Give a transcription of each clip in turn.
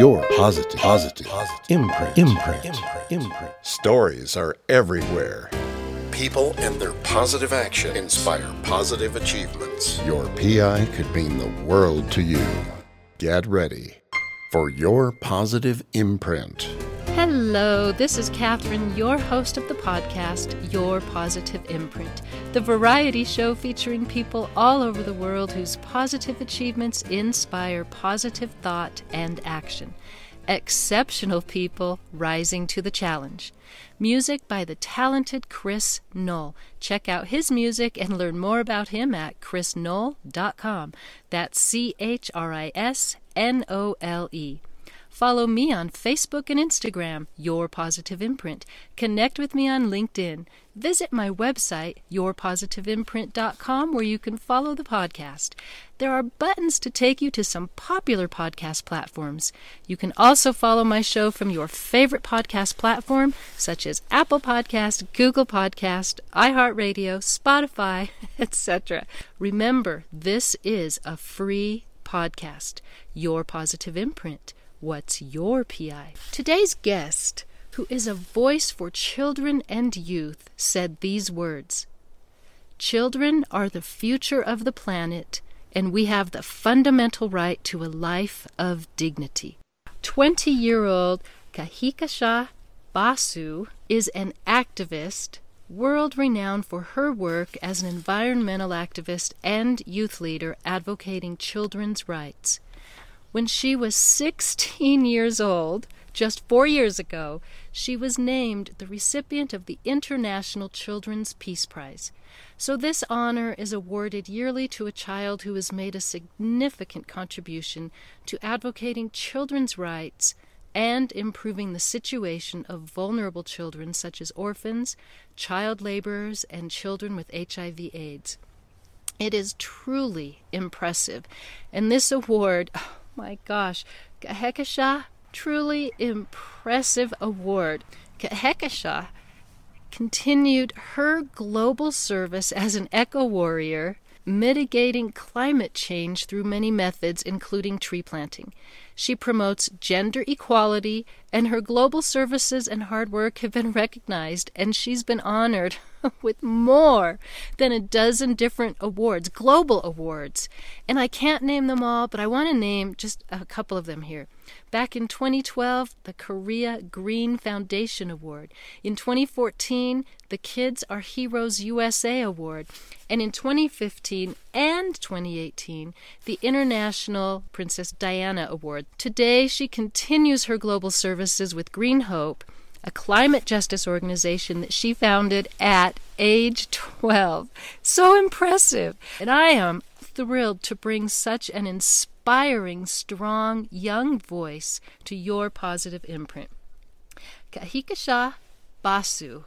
your positive, positive, positive imprint, imprint, imprint, imprint. Stories are everywhere. People and their positive action inspire positive achievements. Your PI could mean the world to you. Get ready for your positive imprint. Hello, this is Catherine, your host of the podcast, Your Positive Imprint, the variety show featuring people all over the world whose positive achievements inspire positive thought and action. Exceptional people rising to the challenge. Music by the talented Chris Nole. Check out his music and learn more about him at chrisnole.com. That's C H R I S N O L E. Follow me on Facebook and Instagram, Your Positive Imprint. Connect with me on LinkedIn. Visit my website, yourpositiveimprint.com, where you can follow the podcast. There are buttons to take you to some popular podcast platforms. You can also follow my show from your favorite podcast platform, such as Apple Podcast, Google Podcast, iHeartRadio, Spotify, etc. Remember, this is a free podcast. Your Positive Imprint. What's your PI? Today's guest, who is a voice for children and youth, said these words Children are the future of the planet, and we have the fundamental right to a life of dignity. 20 year old Kehkashan Basu is an activist, world renowned for her work as an environmental activist and youth leader advocating children's rights. When she was 16 years old, just four years ago, she was named the recipient of the International Children's Peace Prize. So, this honor is awarded yearly to a child who has made a significant contribution to advocating children's rights and improving the situation of vulnerable children such as orphans, child laborers, and children with HIV/AIDS. It is truly impressive, and this award my gosh. Kehkashan, truly impressive award. Kehkashan continued her global service as an eco warrior, mitigating climate change through many methods, including tree planting. She promotes gender equality, and her global services and hard work have been recognized, and she's been honored with more than a dozen different awards, global awards. And I can't name them all, but I want to name just a couple of them here. Back in 2012, the Korea Green Foundation Award. In 2014, the Kids Are Heroes USA Award. And in 2015 and 2018, the International Princess Diana Award. Today, she continues her global services with Green Hope, a climate justice organization that she founded at age 12. So impressive! And I am thrilled to bring such an inspiring, strong, young voice to your positive imprint. Kehkashan Basu,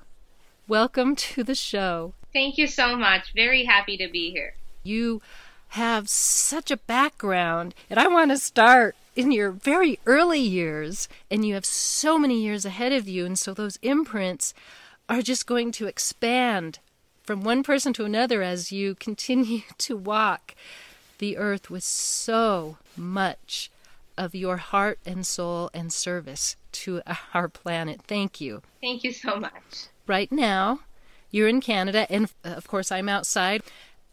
welcome to the show. Thank you so much. Very happy to be here. You have such a background, and I want to start in your very early years, and you have so many years ahead of you, and so those imprints are just going to expand from one person to another as you continue to walk the earth with so much of your heart and soul and service to our planet. Thank you. Thank you so much. Right now, you're in Canada, and uh, of course, I'm outside,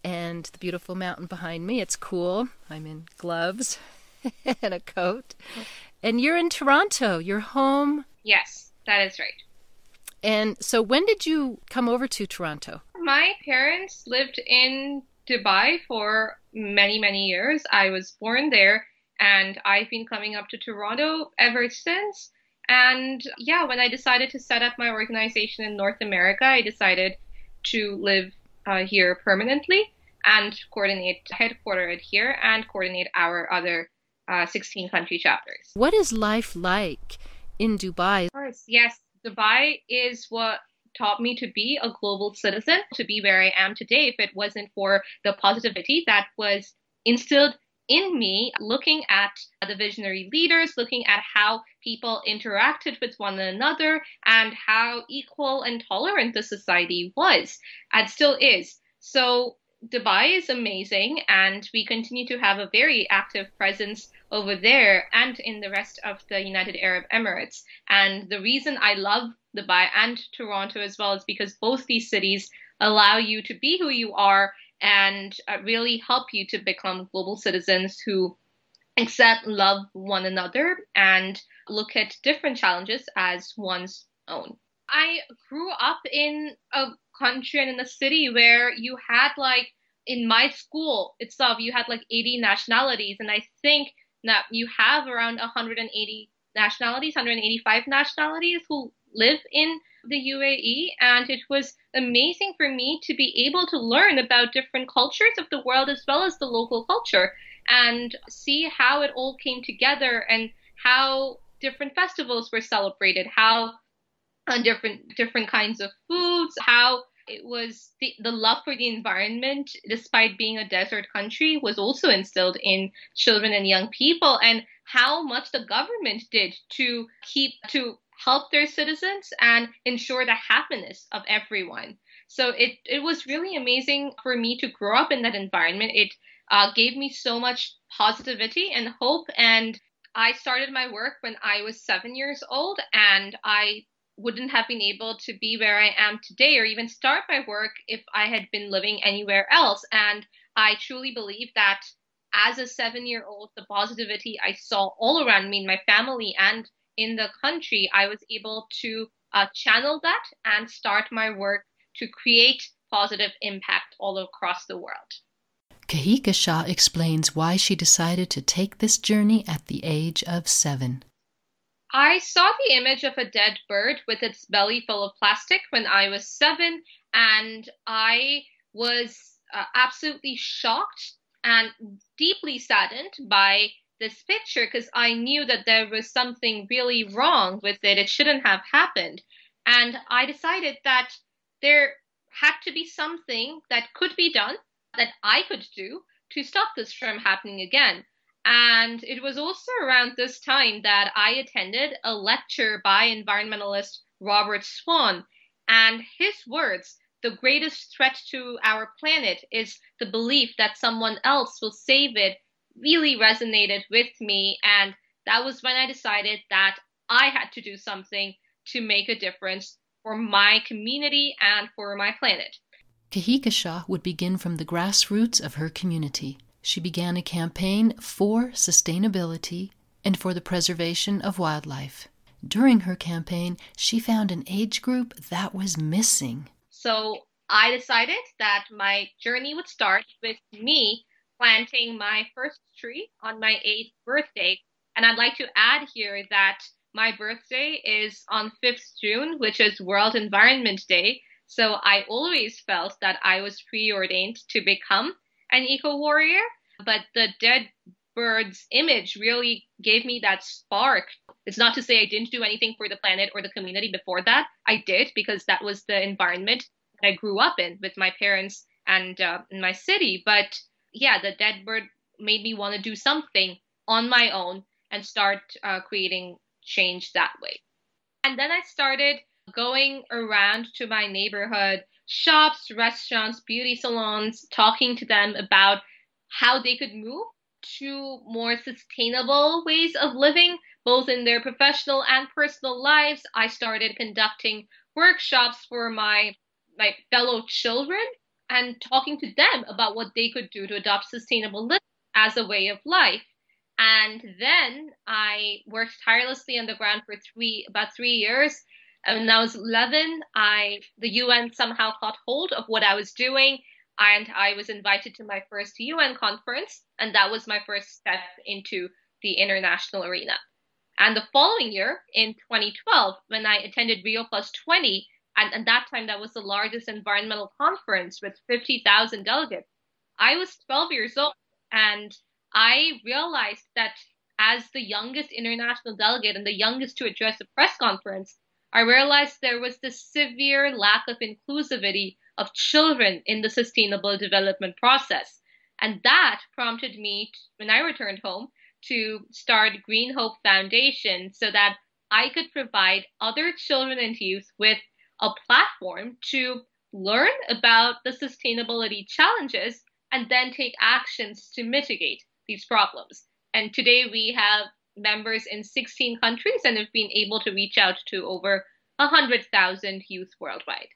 and the beautiful mountain behind me. It's cool. I'm in gloves and a coat. And you're in Toronto. You're home. Yes, that is right. And so, when did you come over to Toronto? My parents lived in Dubai for many, many years. I was born there, and I've been coming up to Toronto ever since. And yeah, when I decided to set up my organization in North America, I decided to live uh, here permanently and coordinate headquartered here and coordinate our other uh, 16 country chapters. What is life like in Dubai? Of course, yes. Dubai is what taught me to be a global citizen, to be where I am today. If it wasn't for the positivity that was instilled in me, looking at the visionary leaders, looking at how people interacted with one another, and how equal and tolerant the society was and still is. So Dubai is amazing, and we continue to have a very active presence over there and in the rest of the United Arab Emirates. And the reason I love Dubai and Toronto as well is because both these cities allow you to be who you are and uh, really help you to become global citizens who accept, love one another, and look at different challenges as one's own. I grew up in a country and in a city where you had like in my school itself you had like 80 nationalities and I think that you have around 180 nationalities, 185 nationalities who live in the UAE and it was amazing for me to be able to learn about different cultures of the world as well as the local culture and see how it all came together and how different festivals were celebrated, how on different different kinds of foods, how it was the, the love for the environment, despite being a desert country, was also instilled in children and young people, and how much the government did to keep to help their citizens and ensure the happiness of everyone. So it it was really amazing for me to grow up in that environment. It uh, gave me so much positivity and hope and I started my work when I was seven years old, and I wouldn't have been able to be where I am today or even start my work if I had been living anywhere else. And I truly believe that as a seven year old, the positivity I saw all around me in my family and in the country, I was able to uh, channel that and start my work to create positive impact all across the world. Kehkashan explains why she decided to take this journey at the age of seven. I saw the image of a dead bird with its belly full of plastic when I was seven, and I was uh, absolutely shocked and deeply saddened by this picture because I knew that there was something really wrong with it. It shouldn't have happened. And I decided that there had to be something that could be done, that I could do to stop this from happening again. And it was also around this time that I attended a lecture by environmentalist Robert Swan. And his words, the greatest threat to our planet is the belief that someone else will save it, really resonated with me. And that was when I decided that I had to do something to make a difference for my community and for my planet. Kahika would begin from the grassroots of her community she began a campaign for sustainability and for the preservation of wildlife. During her campaign, she found an age group that was missing. So I decided that my journey would start with me planting my first tree on my eighth birthday. And I'd like to add here that my birthday is on 5th June, which is World Environment Day. So I always felt that I was preordained to become an eco warrior, but the dead bird's image really gave me that spark. It's not to say I didn't do anything for the planet or the community before that. I did because that was the environment that I grew up in with my parents and uh, in my city. But yeah, the dead bird made me want to do something on my own and start uh, creating change that way. And then I started going around to my neighborhood shops, restaurants, beauty salons, talking to them about how they could move to more sustainable ways of living, both in their professional and personal lives. I started conducting workshops for my my fellow children and talking to them about what they could do to adopt sustainable living as a way of life. And then I worked tirelessly on the ground for three about three years and when I was 11, I the UN somehow caught hold of what I was doing, and I was invited to my first UN conference, and that was my first step into the international arena. And the following year, in 2012, when I attended Rio Plus 20, and at that time that was the largest environmental conference with 50,000 delegates, I was 12 years old, and I realized that as the youngest international delegate and the youngest to address a press conference, I realized there was this severe lack of inclusivity of children in the sustainable development process. And that prompted me, when I returned home, to start Green Hope Foundation so that I could provide other children and youth with a platform to learn about the sustainability challenges and then take actions to mitigate these problems. And today we have members in 16 countries and have been able to reach out to over 100,000 youth worldwide.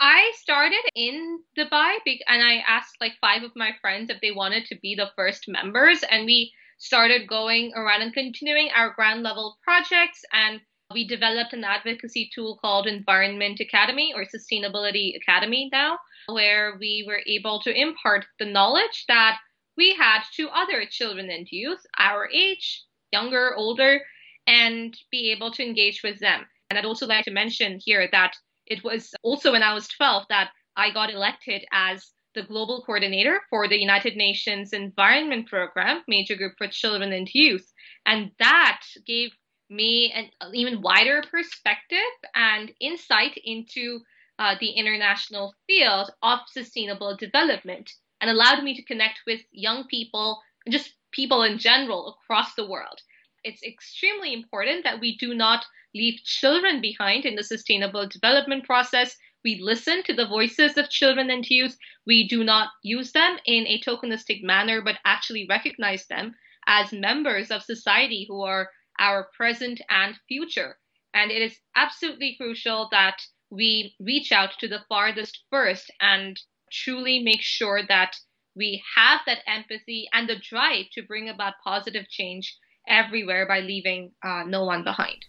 I started in Dubai and I asked like five of my friends if they wanted to be the first members, and we started going around and continuing our ground level projects. And we developed an advocacy tool called Environment Academy or Sustainability Academy now, where we were able to impart the knowledge that we had to other children and youth our age, younger, older, and be able to engage with them. And I'd also like to mention here that it was also when I was 12 that I got elected as the global coordinator for the United Nations Environment Program, Major Group for Children and Youth. And that gave me an even wider perspective and insight into uh, the international field of sustainable development and allowed me to connect with young people and just people in general across the world. It's extremely important that we do not leave children behind in the sustainable development process. We listen to the voices of children and youth. We do not use them in a tokenistic manner, but actually recognize them as members of society who are our present and future. And it is absolutely crucial that we reach out to the farthest first and truly make sure that we have that empathy and the drive to bring about positive change everywhere by leaving uh, no one behind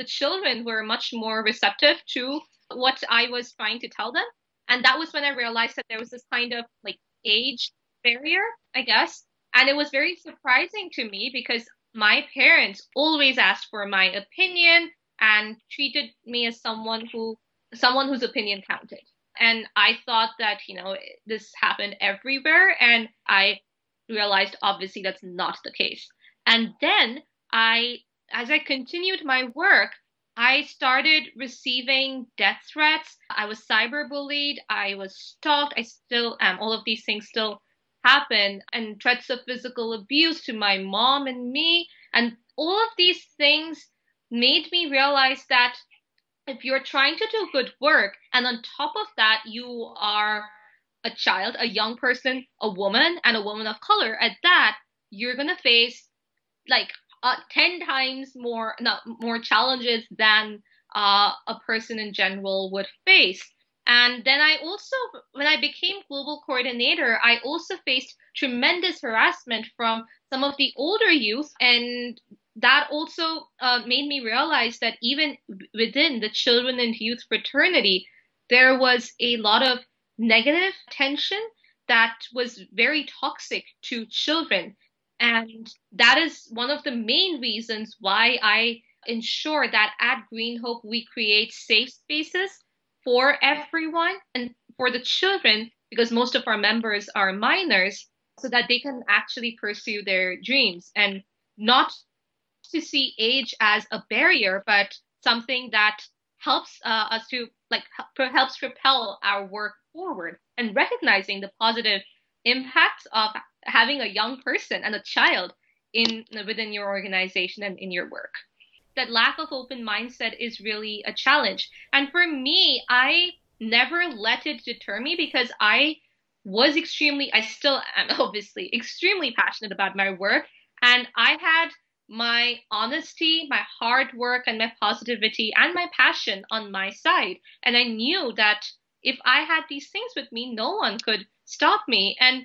the children were much more receptive to what I was trying to tell them. And that was when I realized that there was this kind of like age barrier, I guess. And it was very surprising to me because my parents always asked for my opinion and treated me as someone who someone whose opinion counted. And I thought that, you know, this happened everywhere and I realized obviously that's not the case. And then I as I continued my work, I started receiving death threats. I was cyberbullied. I was stalked. I still am. All of these things still happen, and threats of physical abuse to my mom and me. And all of these things made me realize that if you're trying to do good work, and on top of that, you are a child, a young person, a woman, and a woman of color, at that, you're going to face like uh, 10 times more not more challenges than uh, a person in general would face. And then i also when i became global coordinator i also faced tremendous harassment from some of the older youth and that also uh, made me realize that even within the children and youth fraternity there was a lot of negative tension that was very toxic to children. And that is one of the main reasons why I ensure that at Green Hope we create safe spaces for everyone and for the children, because most of our members are minors, so that they can actually pursue their dreams and not to see age as a barrier, but something that helps uh, us to like helps propel our work forward and recognizing the positive impacts of having a young person and a child in within your organization and in your work. That lack of open mindset is really a challenge. And for me i never let it deter me because i was extremely i still am obviously extremely passionate about my work. And i had my honesty my hard work and my positivity and my passion on my side and i knew that if i had these things with me no one could stop me and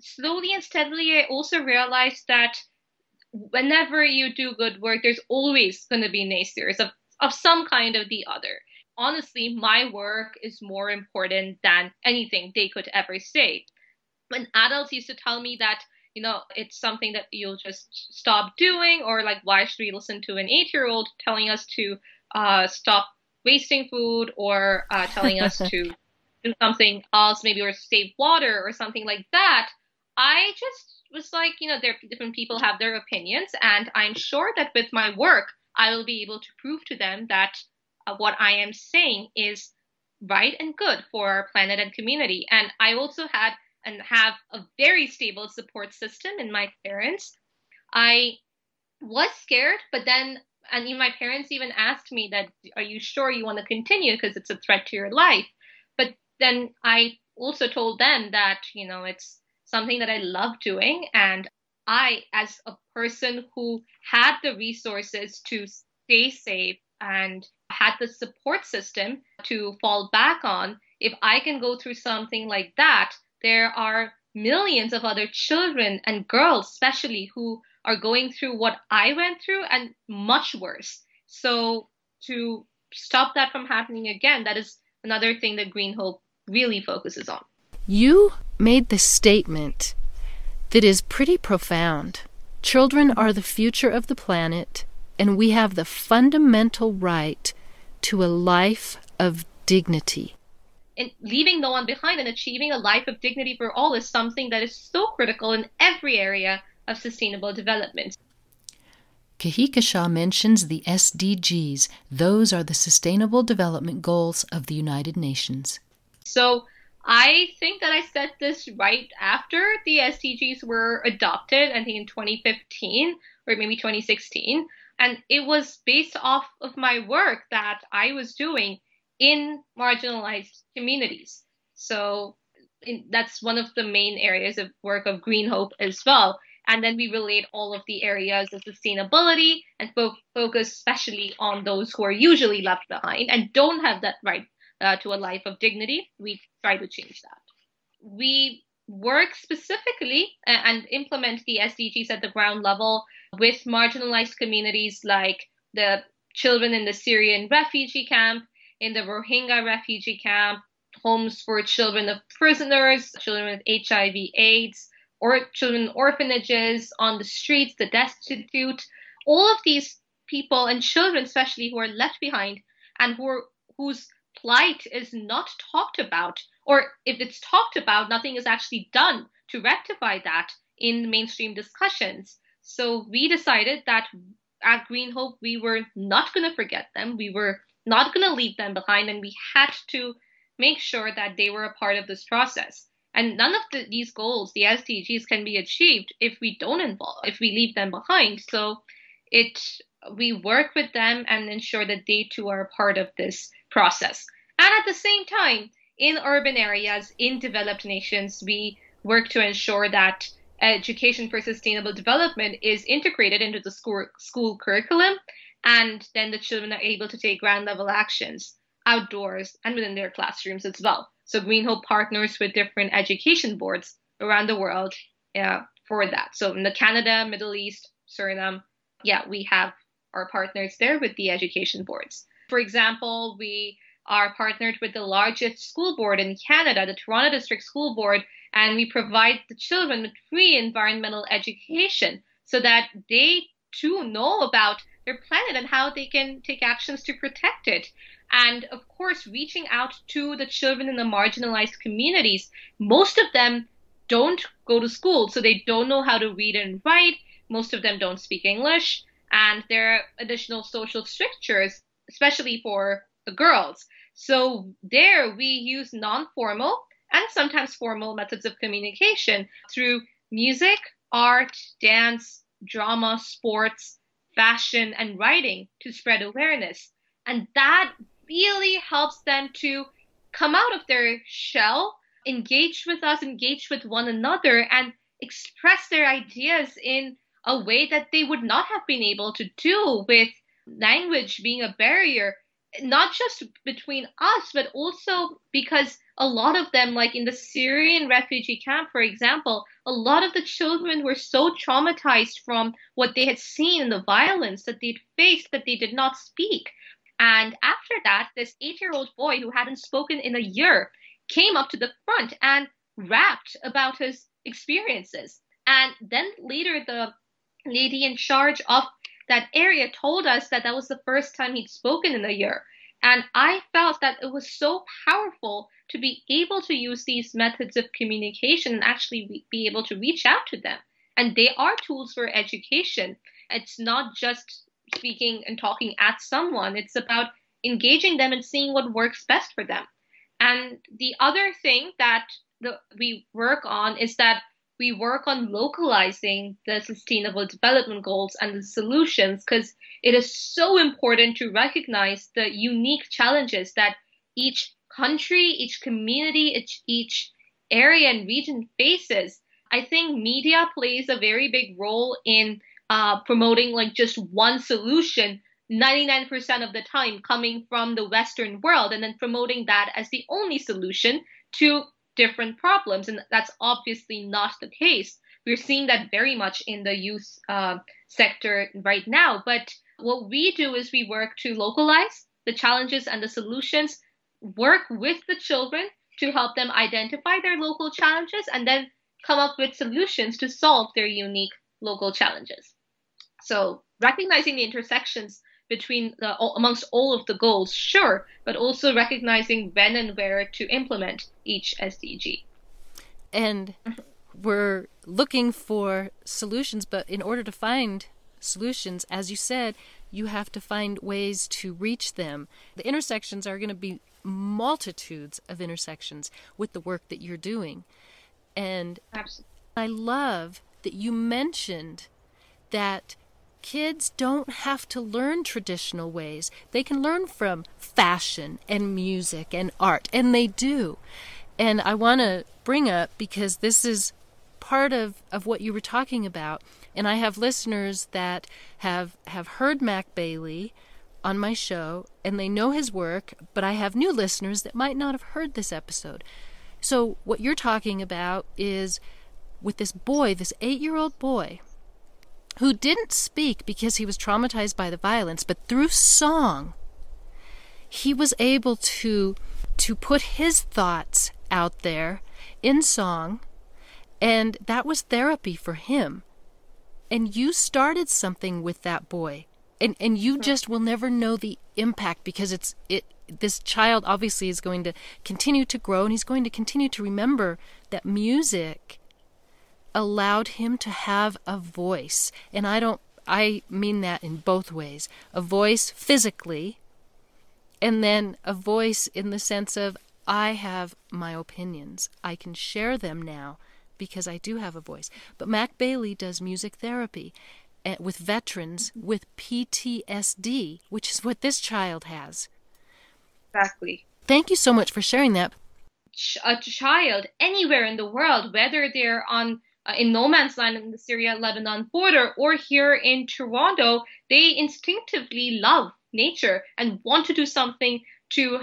slowly and steadily, I also realized that whenever you do good work, there's always going to be naysayers of, of some kind or the other. Honestly, my work is more important than anything they could ever say. When adults used to tell me that, you know, it's something that you'll just stop doing, or like, why should we listen to an eight year old telling us to uh, stop wasting food or uh, telling us to do something else, maybe or save water or something like that. I just was like, you know, there different people have their opinions, and I'm sure that with my work, I will be able to prove to them that uh, what I am saying is right and good for our planet and community. And I also had and have a very stable support system in my parents. I was scared, but then, and my parents even asked me that, "Are you sure you want to continue? Because it's a threat to your life." But then I also told them that, you know, it's something that I love doing. And I, as a person who had the resources to stay safe and had the support system to fall back on, if I can go through something like that, there are millions of other children and girls, especially, who are going through what I went through and much worse. So, to stop that from happening again, that is another thing that Green Hope really focuses on. You made the statement that is pretty profound. Children are the future of the planet, and we have the fundamental right to a life of dignity. And leaving no one behind and achieving a life of dignity for all is something that is so critical in every area of sustainable development. Kahika mentions the SDGs. Those are the Sustainable Development Goals of the United Nations. So I think that I said this right after the SDGs were adopted, I think in 2015 or maybe 2016. And it was based off of my work that I was doing in marginalized communities. So in, that's one of the main areas of work of Green Hope as well and then we relate all of the areas of sustainability and fo- focus especially on those who are usually left behind and don't have that right uh, to a life of dignity. We try to change that. We work specifically and implement the SDGs at the ground level with marginalized communities like the children in the Syrian refugee camp, in the Rohingya refugee camp, homes for children of prisoners, children with HIV, AIDS, or children in orphanages, on the streets, the destitute, all of these people and children especially who are left behind and who are, whose plight is not talked about or if it's talked about nothing is actually done to rectify that in mainstream discussions. So we decided that at green hope we were not going to forget them. We were not going to leave them behind and we had to make sure that they were a part of this process and none of the, these goals, the SDGs, can be achieved if we don't involve, if we leave them behind. So it we work with them and ensure that they too are a part of this process. And at the same time, in urban areas, in developed nations, we work to ensure that education for sustainable development is integrated into the school, school curriculum, and then the children are able to take ground level actions outdoors and within their classrooms as well. So Green Hope partners with different education boards around the world for that. So in the Canada, Middle East, Suriname, yeah, we have our partners there with the education boards. For example, we are partnered with the largest school board in Canada, the Toronto District School Board, and we provide the children with free environmental education so that they too know about their planet and how they can take actions to protect it. And of course reaching out to the children in the marginalized communities most of them don't go to school so they don't know how to read and write. Most of them don't speak english. And there are additional social strictures especially for the girls. So there we use non-formal and sometimes formal methods of communication through music art dance drama sports fashion and writing to spread awareness. And that really helps them to come out of their shell, engage with us, engage with one another, and express their ideas in a way that they would not have been able to do with language being a barrier, not just between us, but also because a lot of them, like in the Syrian refugee camp, for example, a lot of the children were so traumatized from what they had seen in the violence that they'd faced that they did not speak. And after that, this eight year old boy who hadn't spoken in a year came up to the front and rapped about his experiences. And then later, the lady in charge of that area told us that that was the first time he'd spoken in a year. And I felt that it was so powerful to be able to use these methods of communication and actually be able to reach out to them. And they are tools for education. It's not just speaking and talking at someone. It's about engaging them and seeing what works best for them. And the other thing that the, we work on is that we work on localizing the sustainable development goals and the solutions because it is so important to recognize the unique challenges that each country, each community, each, each area and region faces, I think media plays a very big role in uh, promoting like just one solution 99% of the time coming from the Western world and then promoting that as the only solution to different problems. And that's obviously not the case. We're seeing that very much in the youth uh, sector right now. But what we do is we work to localize the challenges and the solutions, work with the children to help them identify their local challenges, and then come up with solutions to solve their unique local challenges. So, recognizing the intersections between the, amongst all of the goals, sure, but also recognizing when and where to implement each SDG. And mm-hmm. we're looking for solutions, but in order to find solutions, as you said, you have to find ways to reach them. The intersections are going to be multitudes of intersections with the work that you're doing. And Absolutely. I love that you mentioned that kids don't have to learn traditional ways. They can learn from fashion and music and art, and they do. And I want to bring up because this is part of, of what you were talking about. And I have listeners that have, have heard Mac Bailey on my show and they know his work, but I have new listeners that might not have heard this episode. So, what you're talking about is with this boy, this eight year old boy, who didn't speak because he was traumatized by the violence, but through song, he was able to to put his thoughts out there in song and that was therapy for him. And you started something with that boy. And and you mm-hmm. just will never know the impact because it's it this child obviously is going to continue to grow and he's going to continue to remember that music allowed him to have a voice. And I don't I mean that in both ways. A voice physically and then a voice in the sense of I have my opinions. I can share them now because I do have a voice. But Mac Bailey does music therapy eh, with veterans with PTSD, which is what this child has. Exactly. Thank you so much for sharing that. A child anywhere in the world, whether they're on uh, in no man's land in the Syria-Lebanon border or here in Toronto, they instinctively love nature and want to do something to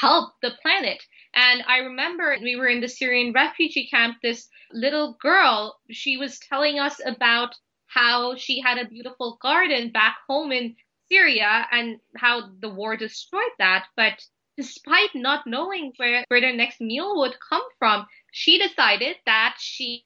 help the planet. And I remember we were in the Syrian refugee camp, this little girl, she was telling us about how she had a beautiful garden back home in Syria and how the war destroyed that. But despite not knowing where, where their next meal would come from, she decided that she,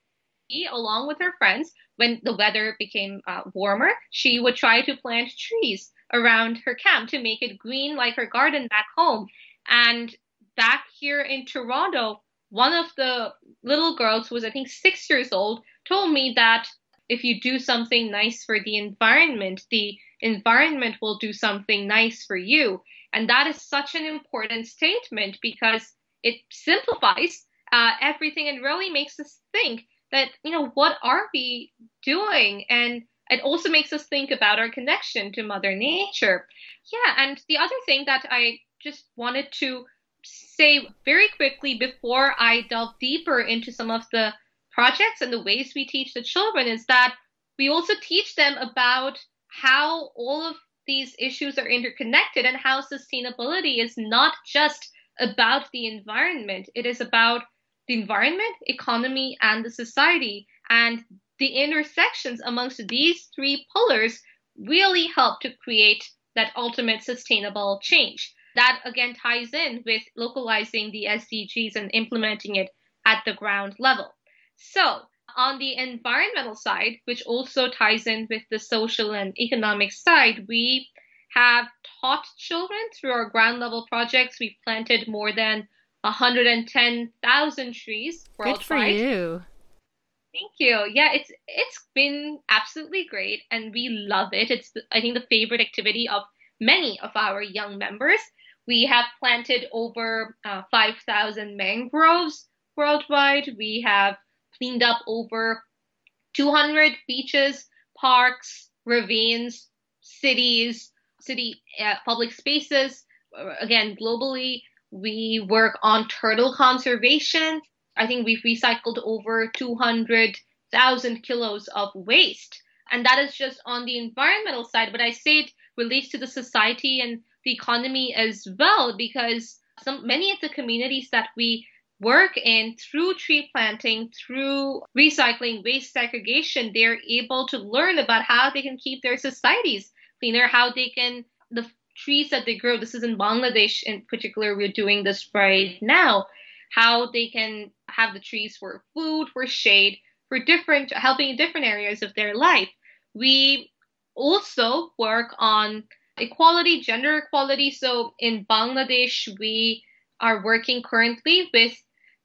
along with her friends, when the weather became uh, warmer, she would try to plant trees around her camp to make it green like her garden back home. And back here in Toronto, one of the little girls who was, I think, six years old, told me that if you do something nice for the environment, the environment will do something nice for you. And that is such an important statement because it simplifies uh, everything and really makes us think that, you know, what are we doing? And it also makes us think about our connection to Mother Nature. Yeah, and the other thing that I just wanted to say very quickly before I delve deeper into some of the projects and the ways we teach the children is that we also teach them about how all of these issues are interconnected and how sustainability is not just about the environment. It is about the environment, economy, and the society. And the intersections amongst these three pillars really help to create that ultimate sustainable change that again ties in with localizing the SDGs and implementing it at the ground level. So, on the environmental side, which also ties in with the social and economic side, we have taught children through our ground level projects. We've planted more than 110,000 trees worldwide. Good for you. Thank you. Yeah, it's it's been absolutely great, and we love it. It's I think the favorite activity of many of our young members. We have planted over uh, 5,000 mangroves worldwide. We have cleaned up over 200 beaches, parks, ravines, cities, city uh, public spaces. Again, globally, We work on turtle conservation. I think we've recycled over 200,000 kilos of waste. And that is just on the environmental side. But I say it relates to the society and the economy as well, because some many of the communities that we work in through tree planting, through recycling, waste segregation, they're able to learn about how they can keep their societies cleaner, how they can, the trees that they grow, this is in Bangladesh in particular, we're doing this right now, how they can have the trees for food, for shade, for different, helping in different areas of their life. We also work on equality, gender equality. So in Bangladesh, we are working currently with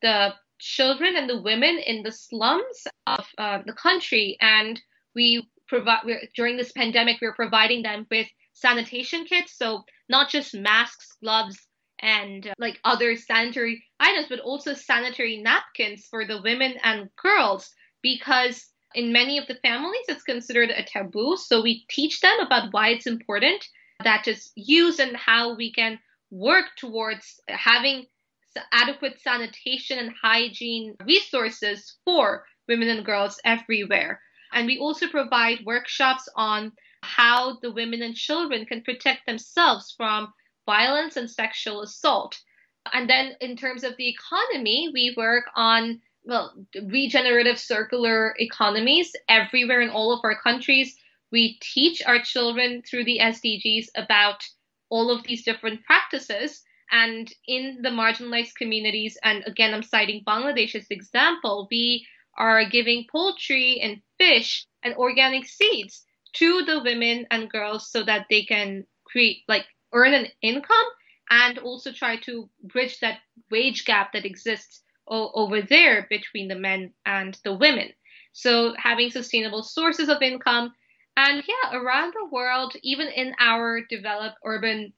the children and the women in the slums of uh, the country, and we provide during this pandemic we're providing them with sanitation kits, so not just masks, gloves, and uh, like other sanitary items, but also sanitary napkins for the women and girls because in many of the families it's considered a taboo. So we teach them about why it's important that is used and how we can work towards having adequate sanitation and hygiene resources for women and girls everywhere. And we also provide workshops on how the women and children can protect themselves from violence and sexual assault. And then, in terms of the economy, we work on well, regenerative circular economies everywhere in all of our countries. We teach our children through the SDGs about all of these different practices. And in the marginalized communities, and again, I'm citing Bangladesh's example, we are giving poultry and fish and organic seeds to the women and girls so that they can create, like, earn an income and also try to bridge that wage gap that exists o- over there between the men and the women. So having sustainable sources of income and yeah, around the world, even in our developed urban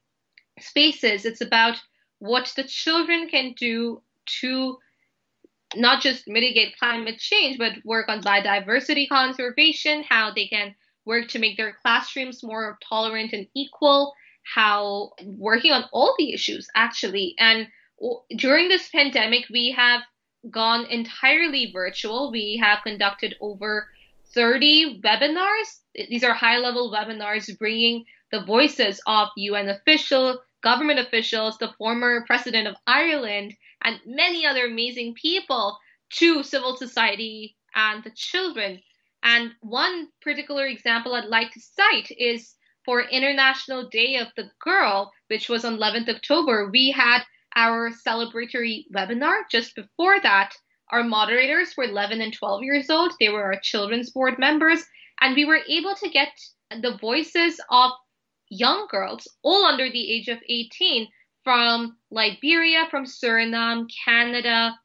spaces, it's about what the children can do to not just mitigate climate change, but work on biodiversity conservation, how they can work to make their classrooms more tolerant and equal, how working on all the issues actually. And during this pandemic, we have gone entirely virtual. We have conducted over 30 webinars. These are high level webinars bringing the voices of UN officials, government officials, the former president of Ireland, and many other amazing people to civil society and the children. And one particular example I'd like to cite is for International Day of the Girl, which was on 11th October, we had our celebratory webinar. Just before that, our moderators were 11 and 12 years old. They were our children's board members, and we were able to get the voices of young girls, all under the age of 18, from Liberia, from Suriname, Canada,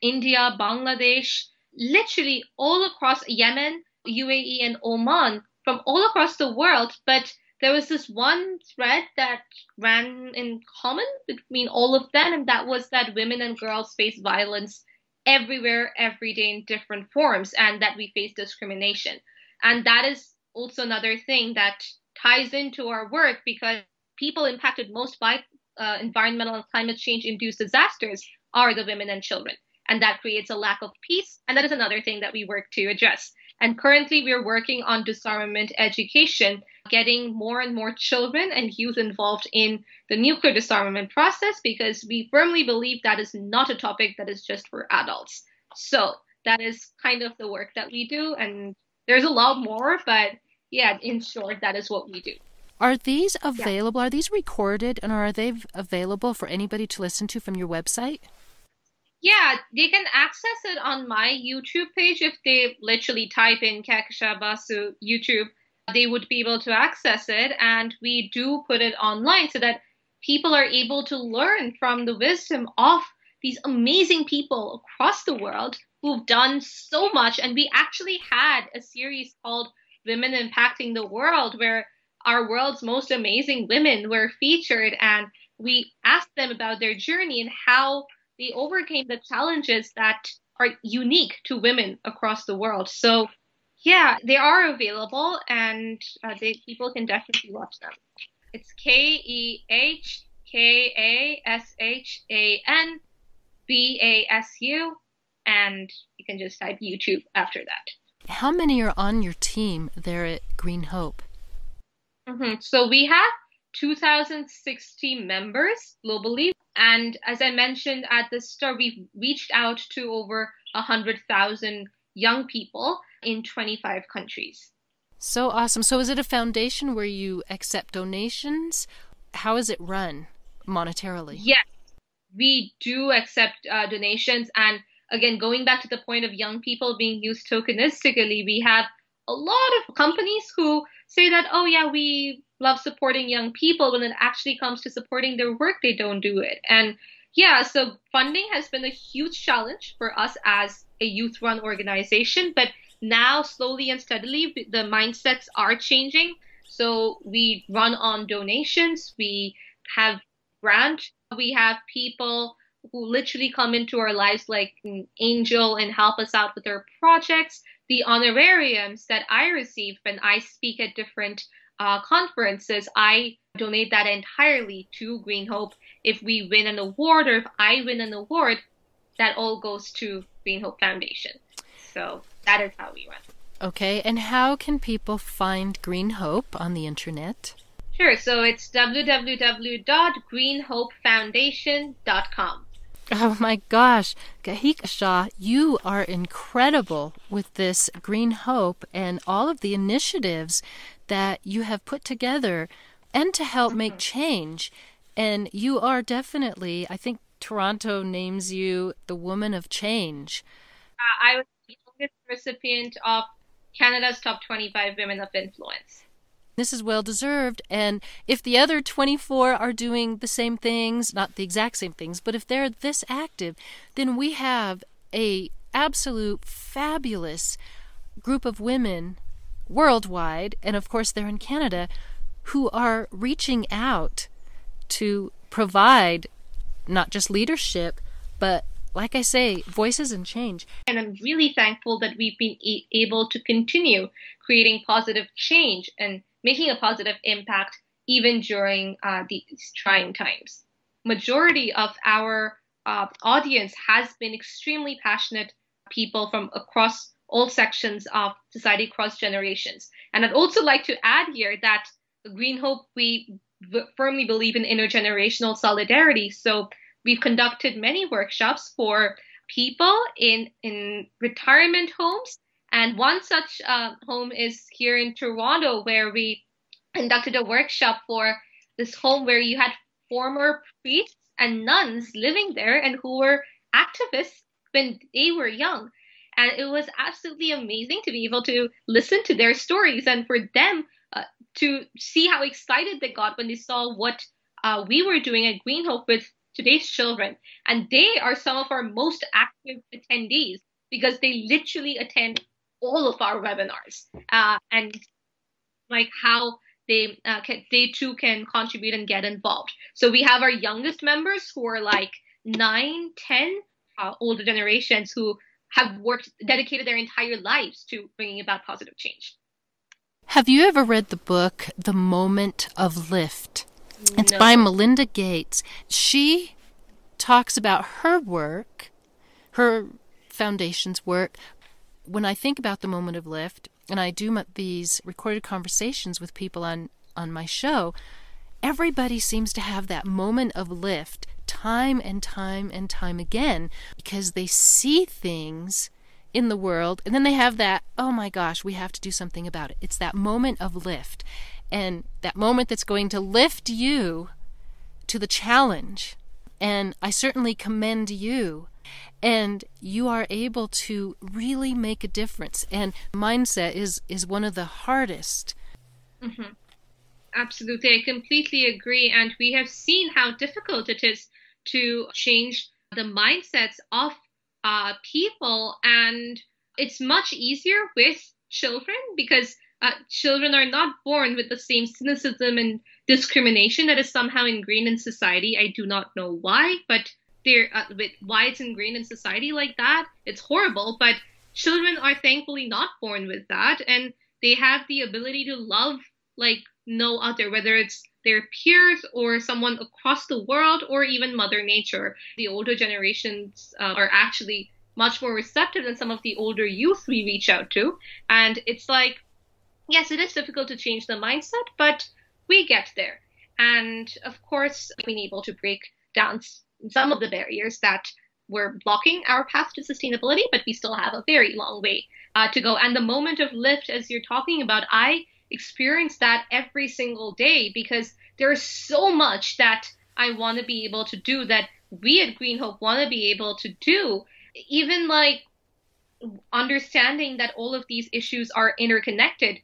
India, Bangladesh, literally all across Yemen, UAE, and Oman, from all across the world. But there was this one thread that ran in common between all of them, and that was that women and girls face violence everywhere, every day in different forms, and that we face discrimination. And that is also another thing that ties into our work because people impacted most by uh, environmental and climate change induced disasters are the women and children. And that creates a lack of peace. And that is another thing that we work to address. And currently, we're working on disarmament education, getting more and more children and youth involved in the nuclear disarmament process because we firmly believe that is not a topic that is just for adults. So, that is kind of the work that we do. And there's a lot more, but yeah, in short, that is what we do. Are these available? Yeah. Are these recorded and are they available for anybody to listen to from your website? Yeah, they can access it on my YouTube page if they literally type in Kehkashan Basu YouTube. They would be able to access it, and we do put it online so that people are able to learn from the wisdom of these amazing people across the world who've done so much. And we actually had a series called Women Impacting the World, where our world's most amazing women were featured, and we asked them about their journey and how they overcame the challenges that are unique to women across the world. So, yeah, they are available, and uh, they, people can definitely watch them. It's K E H K A S H A N B A S U, and you can just type YouTube after that. How many are on your team there at Green Hope? Mm-hmm. So we have 2,060 members globally. And as I mentioned at the start, we've reached out to over 100,000 young people in 25 countries. So awesome. So is it a foundation where you accept donations? How is it run monetarily? Yes, we do accept uh, donations. And again, going back to the point of young people being used tokenistically, we have a lot of companies who say that, oh, yeah, we love supporting young people. When it actually comes to supporting their work, they don't do it. And yeah, so funding has been a huge challenge for us as a youth run organization. But now, slowly and steadily, the mindsets are changing. So we run on donations, we have grant, we have people who literally come into our lives like an angel and help us out with our projects. The honorariums that I receive when I speak at different uh, conferences, I donate that entirely to Green Hope. If we win an award or if I win an award, that all goes to Green Hope Foundation. So that is how we run. Okay, and how can people find Green Hope on the internet? Sure, so it's www.greenhopefoundation.com. Oh my gosh, Kehkashan, you are incredible with this Green Hope and all of the initiatives that you have put together and to help make mm-hmm. change. And you are definitely, I think Toronto names you the woman of change. Uh, I was the youngest recipient of Canada's top 25 women of influence. This is well deserved. And if the other 24 are doing the same things, not the exact same things, but if they're this active, then we have a absolute fabulous group of women worldwide, and of course they're in Canada, who are reaching out to provide not just leadership, but like I say, voices and change. And I'm really thankful that we've been e- able to continue creating positive change and making a positive impact even during uh, these trying times. Majority of our uh, audience has been extremely passionate people from across all sections of society, across generations. And I'd also like to add here that Green Hope, we v- firmly believe in intergenerational solidarity. So we've conducted many workshops for people in, in retirement homes and one such uh, home is here in Toronto, where we conducted a workshop for this home where you had former priests and nuns living there and who were activists when they were young. And it was absolutely amazing to be able to listen to their stories and for them uh, to see how excited they got when they saw what uh, we were doing at Green Hope with today's children. And they are some of our most active attendees because they literally attend all of our webinars uh, and like how they uh, can, they too can contribute and get involved. So we have our youngest members who are like nine, ten, uh, older generations who have worked dedicated their entire lives to bringing about positive change. Have you ever read the book The Moment of Lift? It's by Melinda Gates. She talks about her work, her foundation's work, when I think about the moment of lift, and I do these recorded conversations with people on, on my show, everybody seems to have that moment of lift time and time and time again because they see things in the world and then they have that, oh my gosh, we have to do something about it. It's that moment of lift. And that moment that's going to lift you to the challenge. And I certainly commend you and you are able to really make a difference and mindset is is one of the hardest mm-hmm. absolutely i completely agree and we have seen how difficult it is to change the mindsets of uh, people and it's much easier with children because uh, children are not born with the same cynicism and discrimination that is somehow ingrained in society. I do not know why, but they're uh, with why it's ingrained in society like that. It's horrible, but children are thankfully not born with that, and they have the ability to love like no other, whether it's their peers or someone across the world or even Mother Nature. The older generations uh, are actually much more receptive than some of the older youth we reach out to. And it's like, yes, it is difficult to change the mindset, but we get there. And of course, being able to break down some of the barriers that were blocking our path to sustainability, but we still have a very long way uh, to go. And the moment of lift, as you're talking about, I experience that every single day because there's so much that I want to be able to do that we at Green Hope want to be able to do. Even like understanding that all of these issues are interconnected.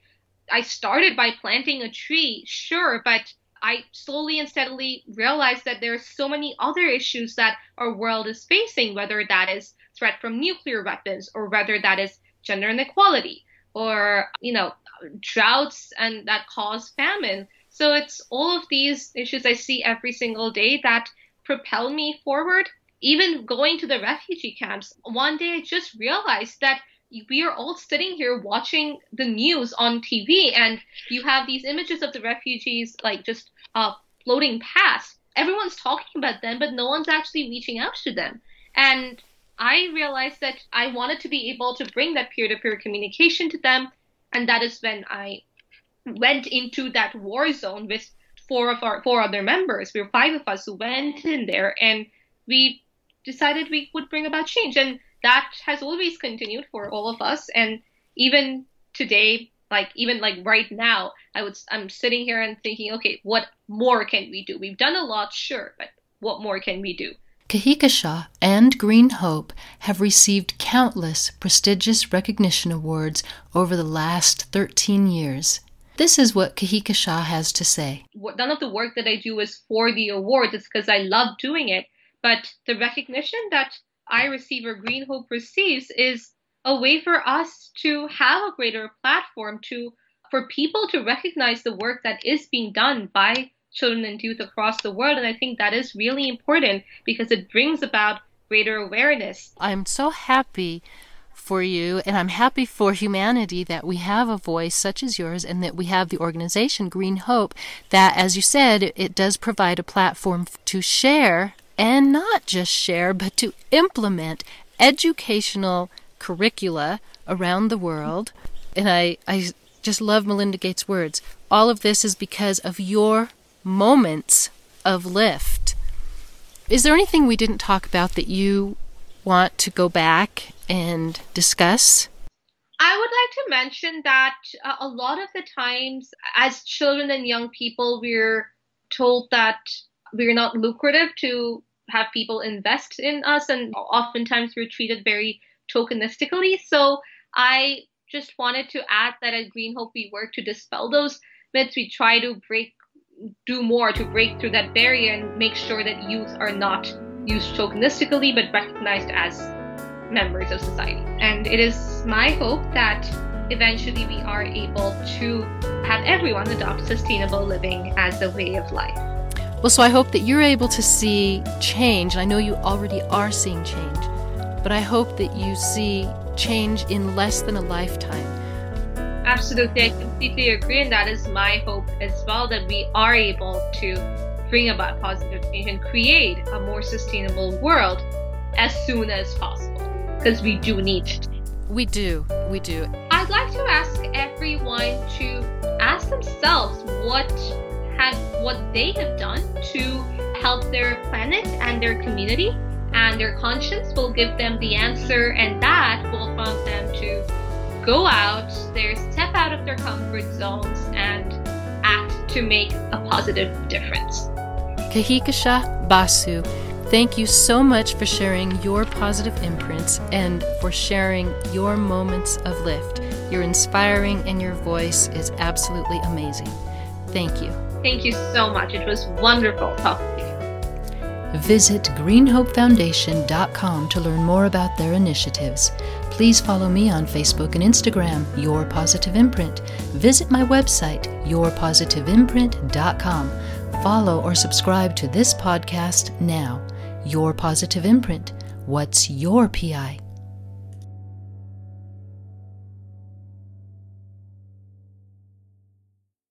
I started by planting a tree, sure, but I slowly and steadily realized that there are so many other issues that our world is facing, whether that is threat from nuclear weapons or whether that is gender inequality or, you know, droughts and that cause famine. So it's all of these issues I see every single day that propel me forward. Even going to the refugee camps, one day I just realized that we are all sitting here watching the news on TV, and you have these images of the refugees like just uh, floating past. Everyone's talking about them, but no one's actually reaching out to them. And I realized that I wanted to be able to bring that peer to peer communication to them. And that is when I went into that war zone with four of our four other members. We were five of us who went in there and we decided we would bring about change. And that has always continued for all of us. And even today, like even like right now, I would I'm sitting here and thinking, okay, what more can we do? We've done a lot, sure, but what more can we do? Kehkashan and Green Hope have received countless prestigious recognition awards over the last 13 years. This is what Kehkashan has to say. None of the work that I do is for the awards, it's because I love doing it. But the recognition that I receive or Green Hope receives is a way for us to have a greater platform to for people to recognize the work that is being done by children and youth across the world and I think that is really important because it brings about greater awareness. I'm so happy for you and I'm happy for humanity that we have a voice such as yours and that we have the organization Green Hope that as you said it, does provide a platform to share and not just share, but to implement educational curricula around the world. And I, I just love Melinda Gates' words. All of this is because of your moments of lift. Is there anything we didn't talk about that you want to go back and discuss? I would like to mention that uh, a lot of the times, as children and young people, we're told that we're not lucrative to have people invest in us, and oftentimes we're treated very tokenistically. So I just wanted to add that at Green Hope we work to dispel those myths. We try to break, do more to break through that barrier and make sure that youth are not used tokenistically but recognized as members of society. And it is my hope that eventually we are able to have everyone adopt sustainable living as a way of life. Well, so I hope that you're able to see change, and I know you already are seeing change, but I hope that you see change in less than a lifetime. Absolutely, I completely agree, and that is my hope as well that we are able to bring about positive change and create a more sustainable world as soon as possible because we do need it. We do, we do. I'd like to ask everyone to ask themselves what have what they have done to help their planet and their community and their conscience will give them the answer and that will prompt them to go out there step out of their comfort zones and act to make a positive difference Kehkashan Basu thank you so much for sharing your positive imprints and for sharing your moments of lift you're inspiring and your voice is absolutely amazing thank you Thank you so much. It was wonderful talking to you. Visit greenhopefoundation.com to learn more about their initiatives. Please follow me on Facebook and Instagram, Your Positive Imprint. Visit my website, yourpositiveimprint.com. Follow or subscribe to this podcast now. Your Positive Imprint. What's your PI?